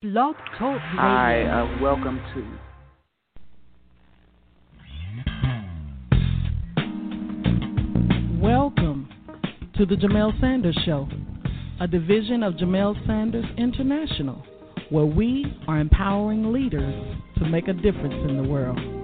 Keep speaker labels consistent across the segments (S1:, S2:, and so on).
S1: Blog Talk Radio.
S2: Hi, uh, welcome to.
S1: Welcome to the Jamelle Sanders Show, a division of Jamelle Sanders International, where we are empowering leaders to make a difference in the world.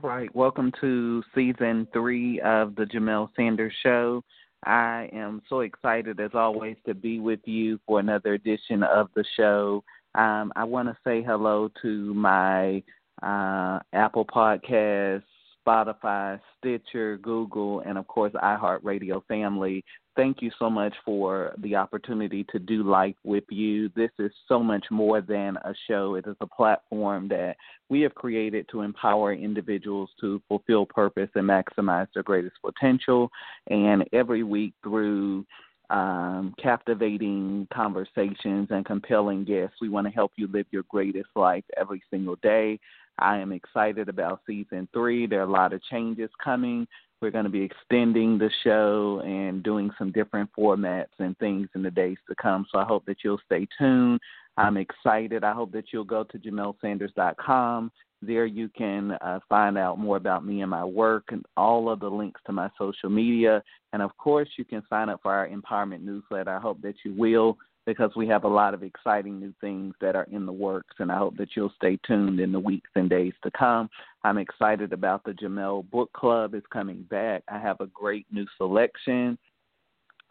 S2: All right, welcome to season three of the Jamelle Sanders Show. I am so excited, as always, to be with you for another edition of the show. Um, I want to say hello to my uh, Apple Podcasts, Spotify, Stitcher, Google, and of course, iHeartRadio family. Thank you so much for the opportunity to do life with you. This is so much more than a show, it is a platform that we have created to empower individuals to fulfill purpose and maximize their greatest potential. And every week, through um, captivating conversations and compelling guests. We want to help you live your greatest life every single day. I am excited about season three. There are a lot of changes coming. We're going to be extending the show and doing some different formats and things in the days to come. So I hope that you'll stay tuned. I'm excited. I hope that you'll go to JamelleSanders.com. There you can uh, find out more about me and my work and all of the links to my social media. And of course, you can sign up for our empowerment newsletter. I hope that you will because we have a lot of exciting new things that are in the works, and I hope that you'll stay tuned in the weeks and days to come. I'm excited about the Jamelle Book Club is coming back. I have a great new selection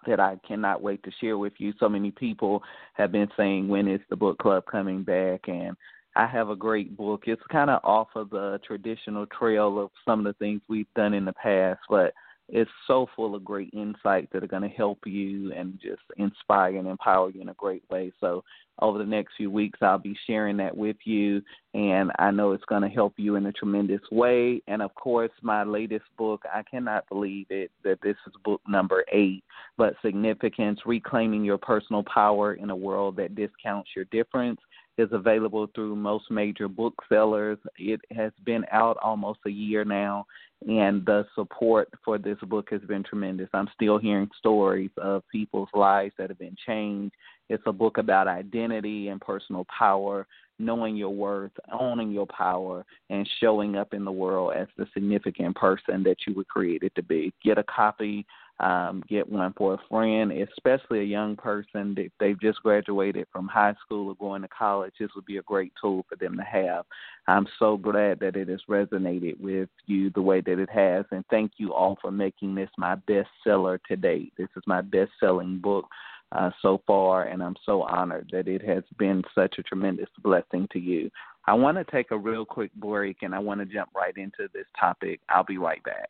S2: that I cannot wait to share with you. So many people have been saying, when is the book club coming back? And I have a great book. It's kind of off of the traditional trail of some of the things we've done in the past, but it's so full of great insights that are going to help you and just inspire and empower you in a great way. So, over the next few weeks, I'll be sharing that with you, and I know it's going to help you in a tremendous way. And of course, my latest book, I cannot believe it that this is book number eight, but Significance Reclaiming Your Personal Power in a World That Discounts Your Difference is available through most major booksellers. It has been out almost a year now, and the support for this book has been tremendous. I'm still hearing stories of people's lives that have been changed. It's a book about identity and personal power, knowing your worth, owning your power, and showing up in the world as the significant person that you were created to be. Get a copy um, get one for a friend, especially a young person that they've just graduated from high school or going to college. This would be a great tool for them to have. I'm so glad that it has resonated with you the way that it has, and thank you all for making this my bestseller to date. This is my best-selling book. Uh, so far, and I'm so honored that it has been such a tremendous blessing to you. I want to take a real quick break and I want to jump right into this topic. I'll be right back.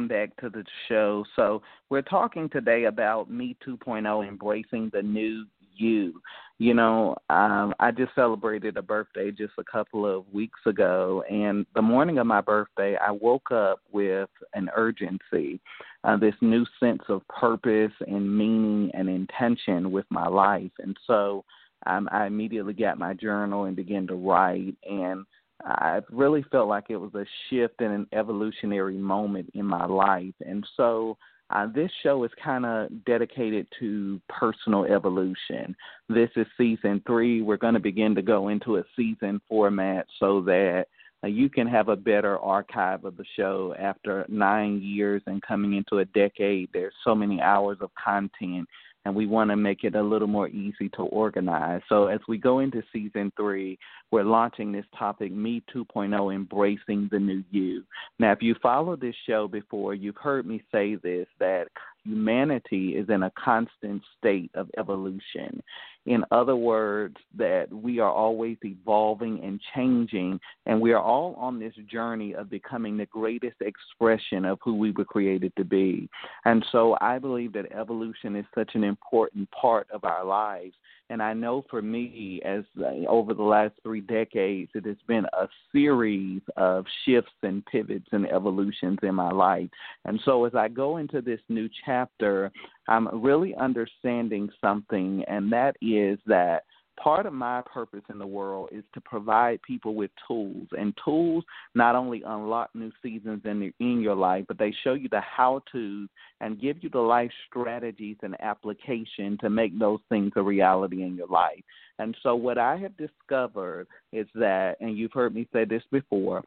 S2: Welcome back to the show. So, we're talking today about Me 2.0 embracing the new you. You know, um, I just celebrated a birthday just a couple of weeks ago, and the morning of my birthday, I woke up with an urgency, uh, this new sense of purpose and meaning and intention with my life. And so, um, I immediately got my journal and began to write and I really felt like it was a shift and an evolutionary moment in my life. And so Uh, this show is kind of dedicated to personal evolution. This is season three. We're going to begin to go into a season format so that uh, you can have a better archive of the show after nine years and coming into a decade. There's so many hours of content and we want to make it a little more easy to organize. So as we go into season three, we're launching this topic, Me 2.0, Embracing the New You. Now, if you followed this show before, you've heard me say this, that humanity is in a constant state of evolution. In other words, that we are always evolving and changing, and we are all on this journey of becoming the greatest expression of who we were created to be. And so I believe that evolution is such an important part of our lives. And I know for me, as uh, over the last three decades, it has been a series of shifts and pivots and evolutions in my life. And so as I go into this new chapter, I'm really understanding something, and that is that part of my purpose in the world is to provide people with tools. And tools not only unlock new seasons in in your life but they show you the how to's and give you the life strategies and application to make those things a reality in your life. And so what i have discovered is that and you've heard me say this before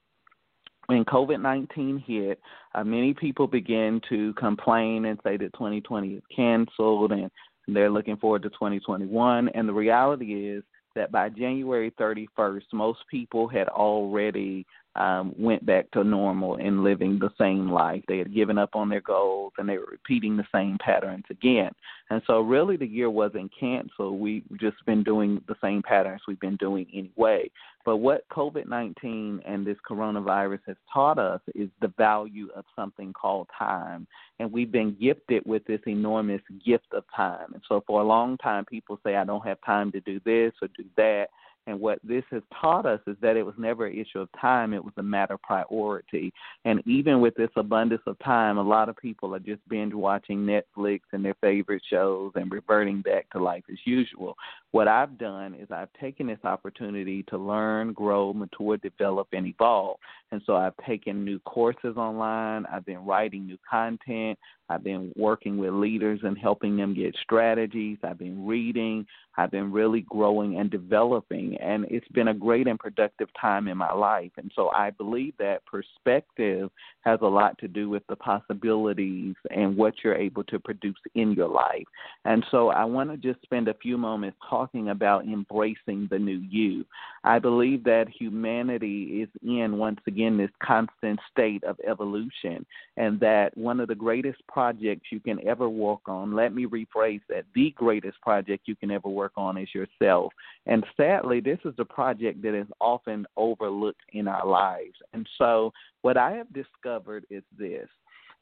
S2: when COVID 19 hit, uh, many people began to complain and say that 2020 is canceled and they're looking forward to 2021. And the reality is that by January 31st, most people had already um, went back to normal and living the same life. They had given up on their goals and they were repeating the same patterns again. And so, really, the year wasn't canceled. We've just been doing the same patterns we've been doing anyway. But what COVID 19 and this coronavirus has taught us is the value of something called time. And we've been gifted with this enormous gift of time. And so, for a long time, people say, I don't have time to do this or do that. And what this has taught us is that it was never an issue of time, it was a matter of priority. And even with this abundance of time, a lot of people are just binge watching Netflix and their favorite shows and reverting back to life as usual. What I've done is I've taken this opportunity to learn, grow, mature, develop, and evolve. And so I've taken new courses online, I've been writing new content, I've been working with leaders and helping them get strategies. I've been reading. I've been really growing and developing. And it's been a great and productive time in my life. And so I believe that perspective has a lot to do with the possibilities and what you're able to produce in your life. And so I want to just spend a few moments talking about embracing the new you. I believe that humanity is in, once again, this constant state of evolution, and that one of the greatest projects you can ever work on, let me rephrase that, the greatest project you can ever work on is yourself. And sadly, this is a project that is often overlooked in our lives. And so, what I have discovered is this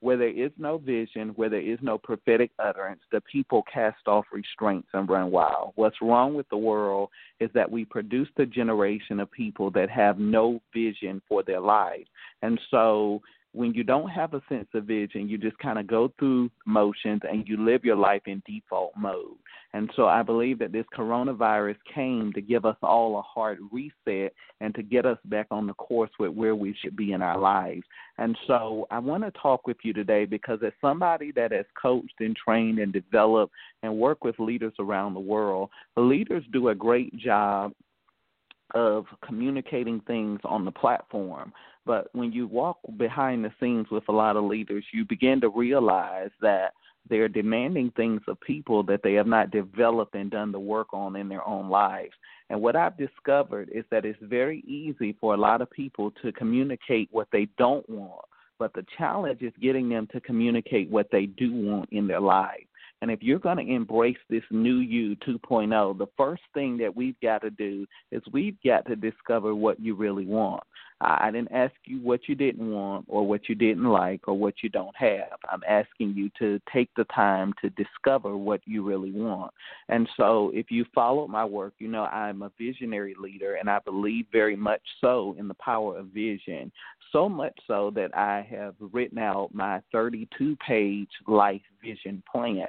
S2: where there is no vision, where there is no prophetic utterance, the people cast off restraints and run wild. What's wrong with the world is that we produce a generation of people that have no vision for their lives. And so when you don't have a sense of vision, you just kind of go through motions and you live your life in default mode. And so I believe that this coronavirus came to give us all a hard reset and to get us back on the course with where we should be in our lives. And so I want to talk with you today because as somebody that has coached and trained and developed and worked with leaders around the world, leaders do a great job of communicating things on the platform. But when you walk behind the scenes with a lot of leaders, you begin to realize that they're demanding things of people that they have not developed and done the work on in their own lives. And what I've discovered is that it's very easy for a lot of people to communicate what they don't want, but the challenge is getting them to communicate what they do want in their lives. And if you're going to embrace this new you 2.0, the first thing that we've got to do is we've got to discover what you really want. I didn't ask you what you didn't want or what you didn't like or what you don't have. I'm asking you to take the time to discover what you really want. And so, if you follow my work, you know I'm a visionary leader and I believe very much so in the power of vision. So much so that I have written out my 32 page life vision plan.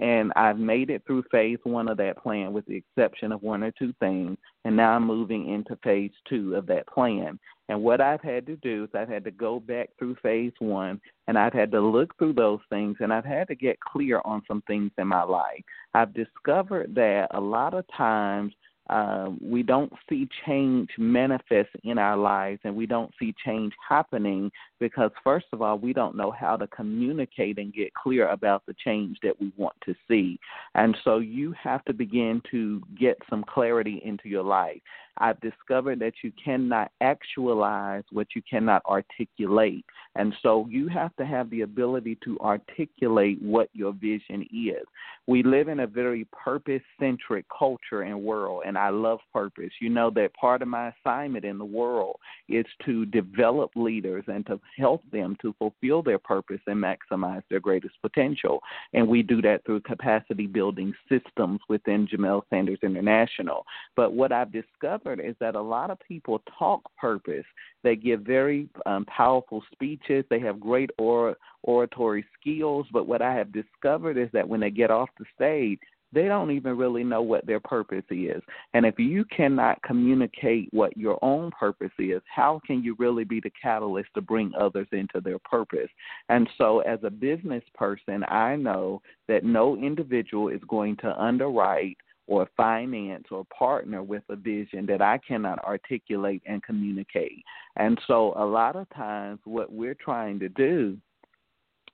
S2: And I've made it through phase one of that plan with the exception of one or two things. And now I'm moving into phase two of that plan. And what I've had to do is I've had to go back through phase one and I've had to look through those things and I've had to get clear on some things in my life. I've discovered that a lot of times um, we don't see change manifest in our lives and we don't see change happening because, first of all, we don't know how to communicate and get clear about the change that we want to see. And so you have to begin to get some clarity into your life. I've discovered that you cannot actualize what you cannot articulate. And so you have to have the ability to articulate what your vision is. We live in a very purpose centric culture and world, and I love purpose. You know that part of my assignment in the world is to develop leaders and to help them to fulfill their purpose and maximize their greatest potential. And we do that through capacity building systems within Jamelle Sanders International. But what I've discovered is that a lot of people talk purpose. They give very um, powerful speeches. They have great or- oratory skills. But what I have discovered is that when they get off the stage, they don't even really know what their purpose is. And if you cannot communicate what your own purpose is, how can you really be the catalyst to bring others into their purpose? And so, as a business person, I know that no individual is going to underwrite or finance or partner with a vision that I cannot articulate and communicate. And so, a lot of times, what we're trying to do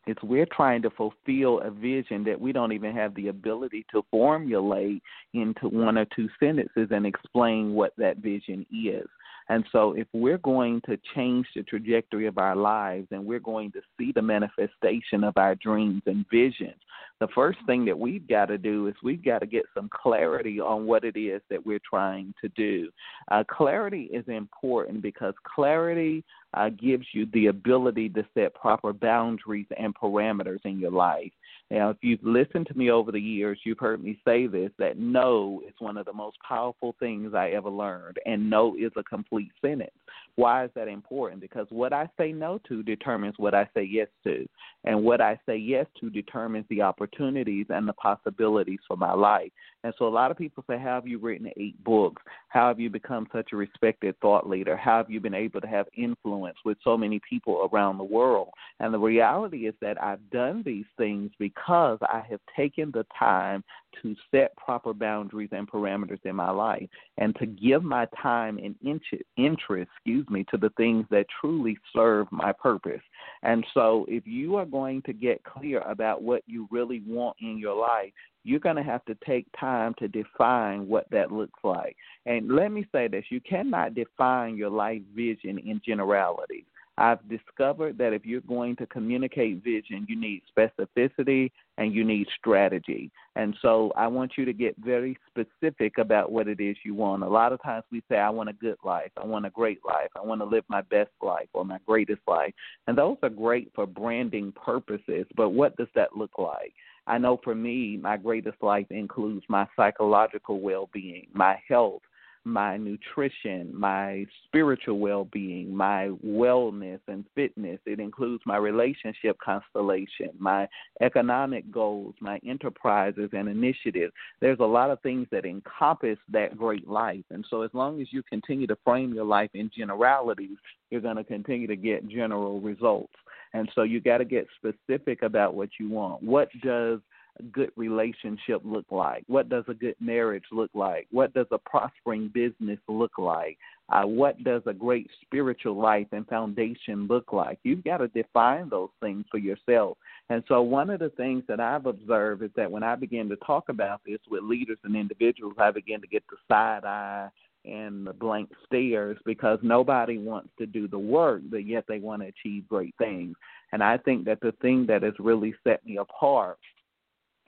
S2: is we're trying to fulfill a vision that we don't even have the ability to formulate into one or two sentences and explain what that vision is. And so, if we're going to change the trajectory of our lives and we're going to see the manifestation of our dreams and visions, the first thing that we've got to do is we've got to get some clarity on what it is that we're trying to do. Uh, clarity is important because clarity uh, gives you the ability to set proper boundaries and parameters in your life. Now, if you've listened to me over the years, you've heard me say this that no is one of the most powerful things I ever learned, and no is a complete sentence. Why is that important? Because what I say no to determines what I say yes to, and what I say yes to determines the opportunities and the possibilities for my life. And so, a lot of people say, How have you written eight books? How have you become such a respected thought leader? How have you been able to have influence with so many people around the world? And the reality is that I've done these things because I have taken the time to set proper boundaries and parameters in my life and to give my time and interest, excuse me, to the things that truly serve my purpose. And so if you are going to get clear about what you really want in your life, you're going to have to take time to define what that looks like. And let me say this you cannot define your life vision in generalities. I've discovered that if you're going to communicate vision, you need specificity and you need strategy. And so I want you to get very specific about what it is you want. A lot of times we say, I want a good life, I want a great life, I want to live my best life or my greatest life. And those are great for branding purposes, but what does that look like? I know for me, my greatest life includes my psychological well being, my health, my nutrition, my spiritual well being, my wellness and fitness. It includes my relationship constellation, my economic goals, my enterprises and initiatives. There's a lot of things that encompass that great life. And so, as long as you continue to frame your life in generalities, you're going to continue to get general results. And so, you got to get specific about what you want. What does good relationship look like? What does a good marriage look like? What does a prospering business look like? Uh, what does a great spiritual life and foundation look like? You've got to define those things for yourself. And so, one of the things that I've observed is that when I begin to talk about this with leaders and individuals, I begin to get the side eye and the blank stares because nobody wants to do the work, but yet they want to achieve great things. And I think that the thing that has really set me apart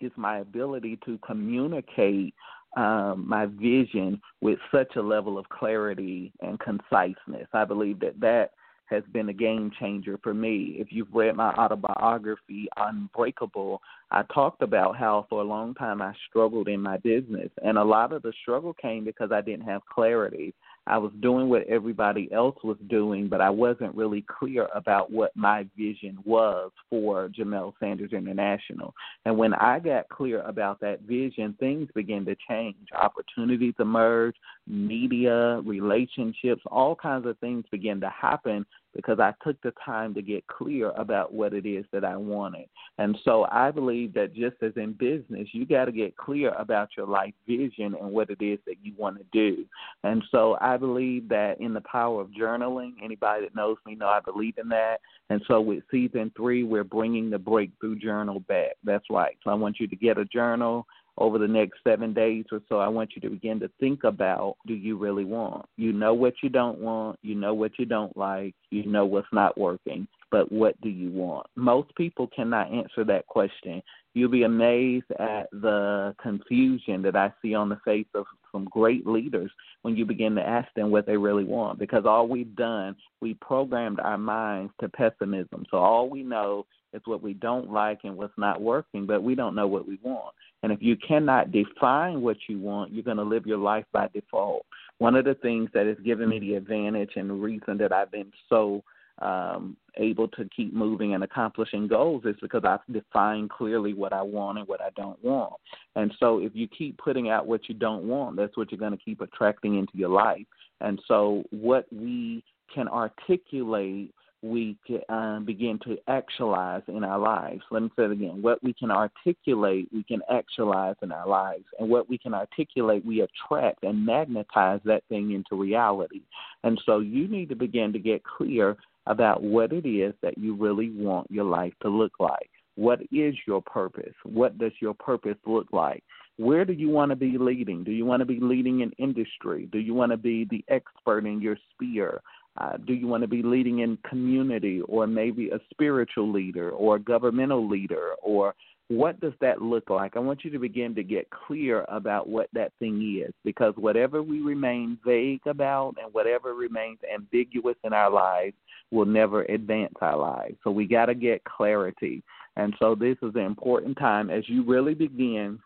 S2: is my ability to communicate um, my vision with such a level of clarity and conciseness. I believe that that has been a game changer for me. If you've read my autobiography, Unbreakable, I talked about how for a long time I struggled in my business. And a lot of the struggle came because I didn't have clarity. I was doing what everybody else was doing, but I wasn't really clear about what my vision was for Jamelle Sanders International. And when I got clear about that vision, things began to change. Opportunities emerged, media, relationships, all kinds of things began to happen because I took the time to get clear about what it is that I wanted. And so I believe that just as in business, you got to get clear about your life vision and what it is that you want to do. And so I believe that in the power of journaling, anybody that knows me know I believe in that. And so with season three, we're bringing the breakthrough journal back. That's right. So I want you to get a journal over the next seven days or so, I want you to begin to think about do you really want? You know what you don't want, you know what you don't like, you know what's not working, but what do you want? Most people cannot answer that question. You'll be amazed at the confusion that I see on the face of some great leaders when you begin to ask them what they really want because all we've done, we programmed our minds to pessimism. So all we know is what we don't like and what's not working, but we don't know what we want. And if you cannot define what you want, you're going to live your life by default. One of the things that has given me the advantage and the reason that I've been so um, able to keep moving and accomplishing goals is because I've defined clearly what I want and what I don't want. And so if you keep putting out what you don't want, that's what you're going to keep attracting into your life. And so what we can articulate we uh, begin to actualize in our lives. Let me say it again. What we can articulate, we can actualize in our lives. And what we can articulate, we attract and magnetize that thing into reality. And so you need to begin to get clear about what it is that you really want your life to look like. What is your purpose? What does your purpose look like? Where do you want to be leading? Do you want to be leading in industry? Do you want to be the expert in your sphere? Uh, do you want to be leading in community or maybe a spiritual leader or a governmental leader or what does that look like? I want you to begin to get clear about what that thing is because whatever we remain vague about and whatever remains ambiguous in our lives will never advance our lives. So we got to get clarity. And so this is an important time as you really begin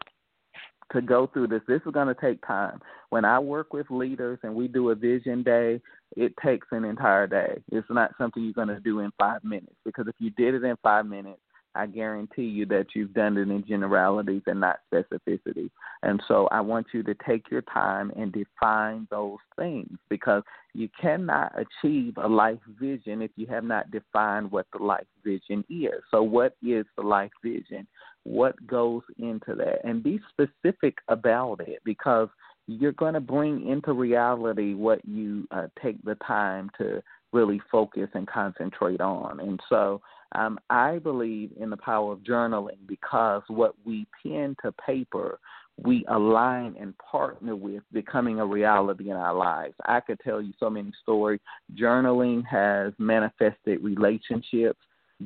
S2: to go through this. This is going to take time. When I work with leaders and we do a vision day, it takes an entire day. It's not something you're going to do in five minutes because if you did it in five minutes, I guarantee you that you've done it in generalities and not specificity. And so I want you to take your time and define those things because you cannot achieve a life vision if you have not defined what the life vision is. So, what is the life vision? What goes into that? And be specific about it because you're going to bring into reality what you uh, take the time to really focus and concentrate on. And so um, I believe in the power of journaling because what we pen to paper, we align and partner with becoming a reality in our lives. I could tell you so many stories. Journaling has manifested relationships,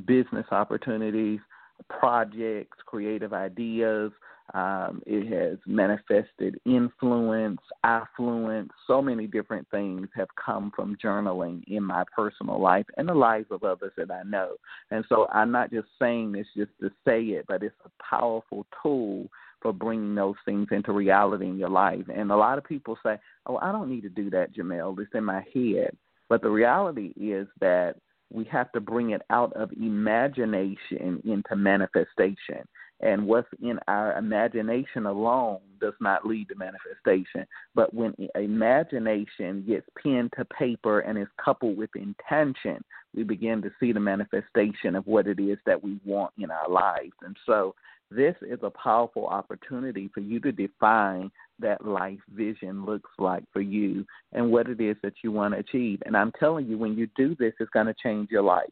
S2: business opportunities, projects, creative ideas, um, it has manifested influence, affluence. So many different things have come from journaling in my personal life and the lives of others that I know. And so I'm not just saying this just to say it, but it's a powerful tool for bringing those things into reality in your life. And a lot of people say, "Oh, I don't need to do that, Jamelle. It's in my head." But the reality is that we have to bring it out of imagination into manifestation. And what's in our imagination alone does not lead to manifestation. But when imagination gets pen to paper and is coupled with intention, we begin to see the manifestation of what it is that we want in our lives. And so this is a powerful opportunity for you to define that life vision looks like for you and what it is that you want to achieve. And I'm telling you, when you do this, it's going to change your life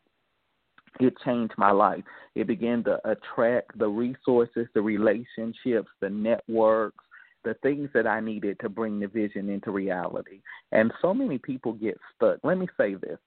S2: it changed my life. It began to attract the resources, the relationships, the networks, the things that I needed to bring the vision into reality. And so many people get stuck. Let me say this.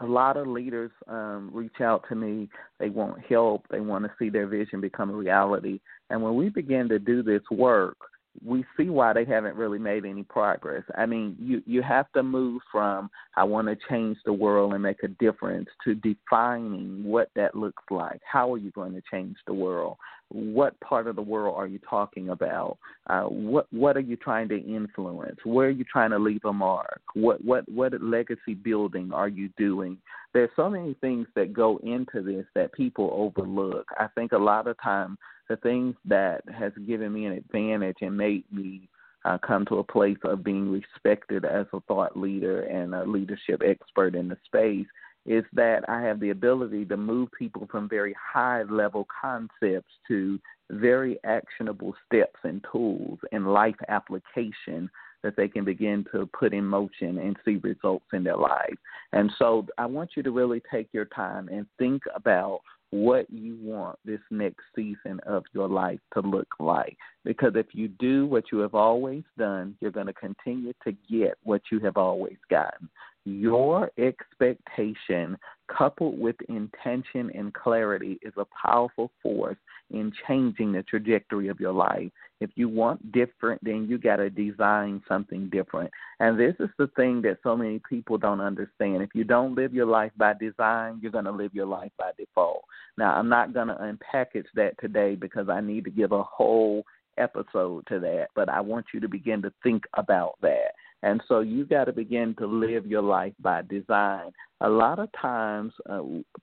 S2: A lot of leaders um, reach out to me. They want help. They want to see their vision become a reality. And when we begin to do this work, we see why they haven't really made any progress. I mean, you you have to move from I want to change the world and make a difference to defining what that looks like. How are you going to change the world? What part of the world are you talking about? Uh, what what are you trying to influence? Where are you trying to leave a mark? What what what legacy building are you doing? There's so many things that go into this that people overlook. I think a lot of time the things that has given me an advantage and made me uh, come to a place of being respected as a thought leader and a leadership expert in the space is that I have the ability to move people from very high level concepts to very actionable steps and tools and life application that they can begin to put in motion and see results in their life. And so I want you to really take your time and think about what you want this next season of your life to look like. Because if you do what you have always done, you're going to continue to get what you have always gotten your expectation coupled with intention and clarity is a powerful force in changing the trajectory of your life. If you want different, then you got to design something different. And this is the thing that so many people don't understand. If you don't live your life by design, you're going to live your life by default. Now, I'm not going to unpackage that today because I need to give a whole episode to that, but I want you to begin to think about that. And so you got to begin to live your life by design. A lot of times uh,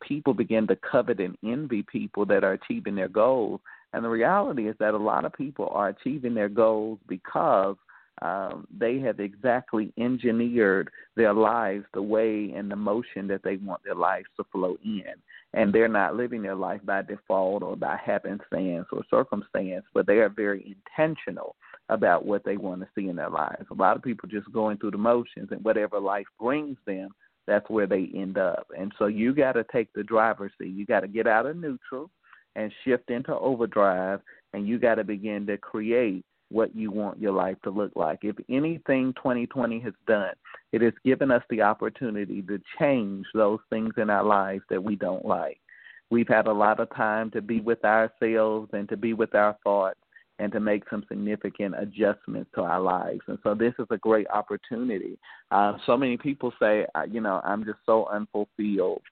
S2: people begin to covet and envy people that are achieving their goals. And the reality is that a lot of people are achieving their goals because um, they have exactly engineered their lives the way and the motion that they want their lives to flow in. And they're not living their life by default or by happenstance or circumstance, but they are very intentional about what they want to see in their lives. A lot of people just going through the motions, and whatever life brings them, that's where they end up. And so you got to take the driver's seat. You got to get out of neutral and shift into overdrive, and you got to begin to create what you want your life to look like. If anything 2020 has done, it has given us the opportunity to change those things in our lives that we don't like. We've had a lot of time to be with ourselves and to be with our thoughts and to make some significant adjustments to our lives. And so this is a great opportunity. Uh, so many people say, you know, I'm just so unfulfilled.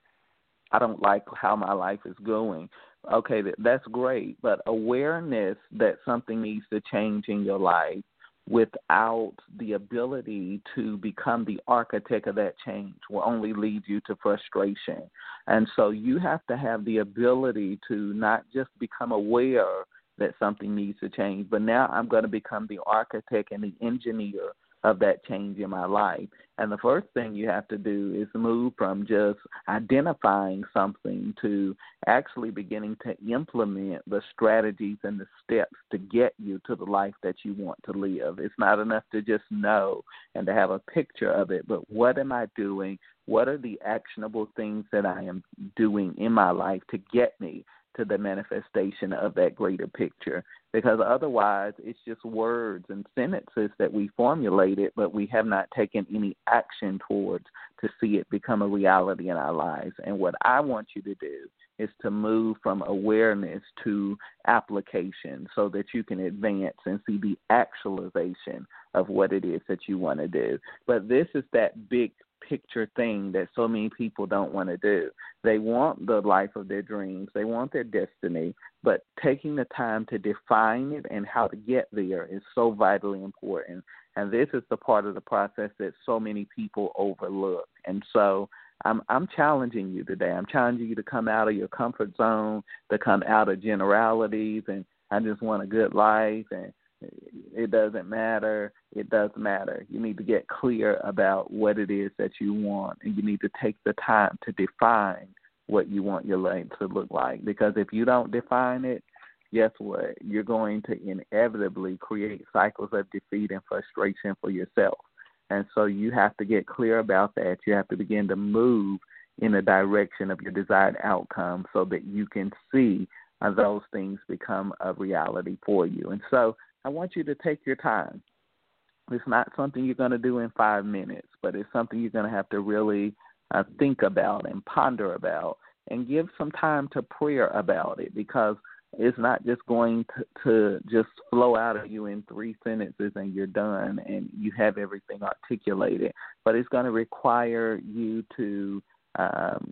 S2: I don't like how my life is going. Okay, that's great, but awareness that something needs to change in your life without the ability to become the architect of that change will only lead you to frustration. And so you have to have the ability to not just become aware that something needs to change. But now I'm going to become the architect and the engineer of that change in my life. And the first thing you have to do is move from just identifying something to actually beginning to implement the strategies and the steps to get you to the life that you want to live. It's not enough to just know and to have a picture of it, but what am I doing? What are the actionable things that I am doing in my life to get me to the manifestation of that greater picture. Because otherwise it's just words and sentences that we formulated but we have not taken any action towards to see it become a reality in our lives. And what i want you to do is to move from awareness to application so that you can advance and see the actualization of what it is that you want to do. But this is that big picture thing that so many people don't want to do. They want the life of their dreams, they want their destiny, but taking the time to define it and how to get there is so vitally important. And this is the part of the process that so many people overlook. And so I'm I'm challenging you today. I'm challenging you to come out of your comfort zone, to come out of generalities and I just want a good life and it doesn't matter. It does matter. You need to get clear about what it is that you want, and you need to take the time to define what you want your life to look like. Because if you don't define it, guess what? You're going to inevitably create cycles of defeat and frustration for yourself. And so you have to get clear about that. You have to begin to move in the direction of your desired outcome so that you can see those things become a reality for you. And so I want you to take your time. It's not something you're going to do in five minutes, but it's something you're going to have to really uh, think about and ponder about and give some time to prayer about it because it's not just going to, to just flow out of you in three sentences and you're done and you have everything articulated, but it's going to require you to um,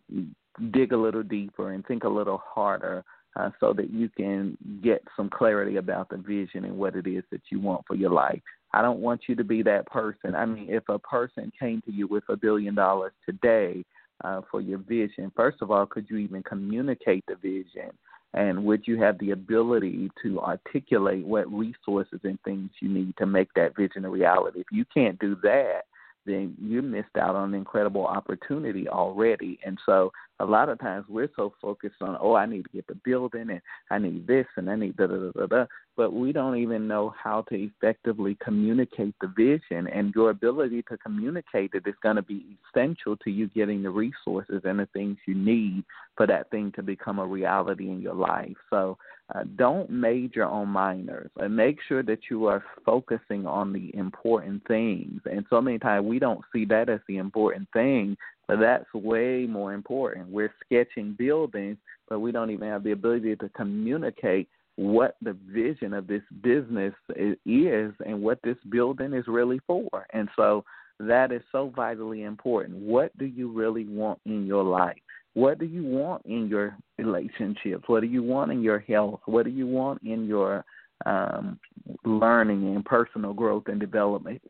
S2: dig a little deeper and think a little harder uh, so that you can get some clarity about the vision and what it is that you want for your life. I don't want you to be that person. I mean, if a person came to you with a billion dollars today uh, for your vision, first of all, could you even communicate the vision? And would you have the ability to articulate what resources and things you need to make that vision a reality? If you can't do that, then you missed out on an incredible opportunity already. And so a lot of times we're so focused on, oh, I need to get the building and I need this and I need da da da da da, but we don't even know how to effectively communicate the vision. And your ability to communicate it is going to be essential to you getting the resources and the things you need for that thing to become a reality in your life. So uh, don't major on minors and make sure that you are focusing on the important things. And so many times we don't see that as the important thing, but that's way more important. We're sketching buildings, but we don't even have the ability to communicate what the vision of this business is and what this building is really for. And so that is so vitally important. What do you really want in your life? What do you want in your relationships? What do you want in your health? What do you want in your um, learning and personal growth and development?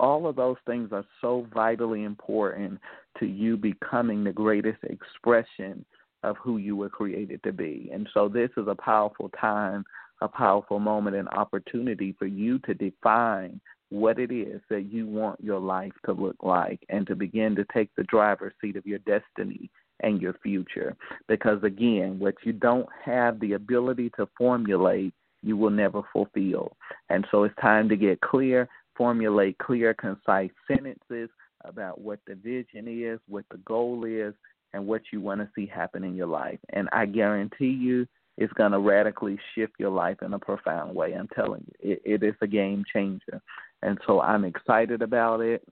S2: All of those things are so vitally important to you becoming the greatest expression of who you were created to be. And so this is a powerful time, a powerful moment and opportunity for you to define what it is that you want your life to look like and to begin to take the driver's seat of your destiny and your future. Because again, what you don't have the ability to formulate, you will never fulfill. And so it's time to get clear, formulate clear, concise sentences about what the vision is, what the goal is, and what you want to see happen in your life. And I guarantee you, it's going to radically shift your life in a profound way. I'm telling you, it, it is a game changer. And so I'm excited about it.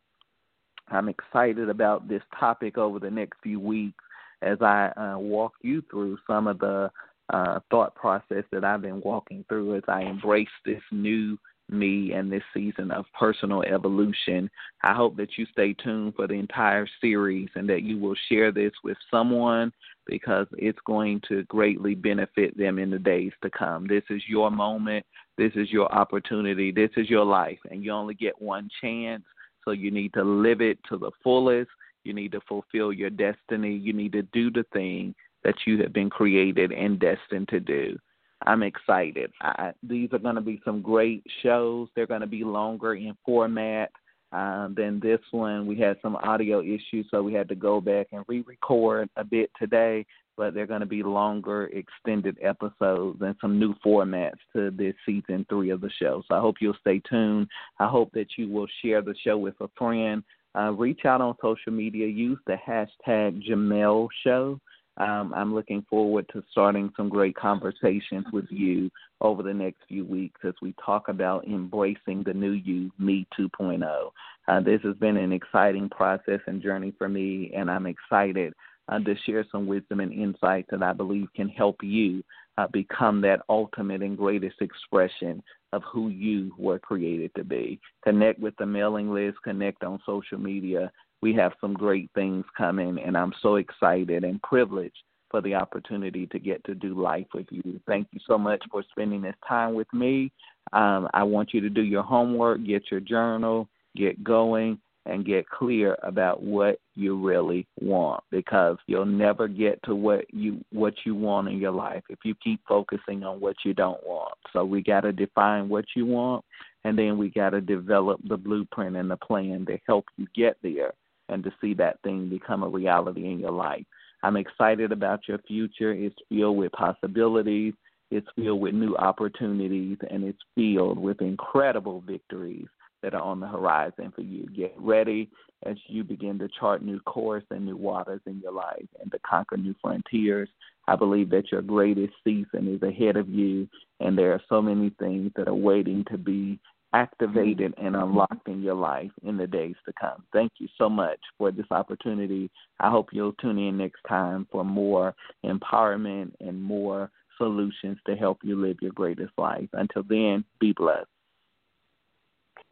S2: I'm excited about this topic over the next few weeks as I uh, walk you through some of the uh, thought process that I've been walking through as I embrace this new me and this season of personal evolution. I hope that you stay tuned for the entire series and that you will share this with someone because it's going to greatly benefit them in the days to come. This is your moment. This is your opportunity. This is your life, and you only get one chance. So you need to live it to the fullest you need to fulfill your destiny. You need to do the thing that you have been created and destined to do. I'm excited. I, these are going to be some great shows. They're going to be longer in format uh, than this one. We had some audio issues, so we had to go back and re record a bit today, but they're going to be longer, extended episodes and some new formats to this season three of the show. So I hope you'll stay tuned. I hope that you will share the show with a friend uh, reach out on social media. Use the hashtag Jamelle Show. Um, I'm looking forward to starting some great conversations with you over the next few weeks as we talk about embracing the new you, Me 2.0. Uh, this has been an exciting process and journey for me, and I'm excited uh, to share some wisdom and insights that I believe can help you uh, become that ultimate and greatest expression of who you were created to be. Connect with the mailing list, connect on social media. We have some great things coming, and I'm so excited and privileged for the opportunity to get to do life with you. Thank you so much for spending this time with me. Um, I want you to do your homework, get your journal, get going, and get clear about what you really want because you'll never get to what you what you want in your life if you keep focusing on what you don't want. So we got to define what you want and then we got to develop the blueprint and the plan to help you get there and to see that thing become a reality in your life. I'm excited about your future. It's filled with possibilities. It's filled with new opportunities and it's filled with incredible victories that are on the horizon for you. Get ready as you begin to chart new course and new waters in your life and to conquer new frontiers. I believe that your greatest season is ahead of you, and there are so many things that are waiting to be activated and unlocked in your life in the days to come. Thank you so much for this opportunity. I hope you'll tune in next time for more empowerment and more solutions to help you live your greatest life. Until then, be blessed.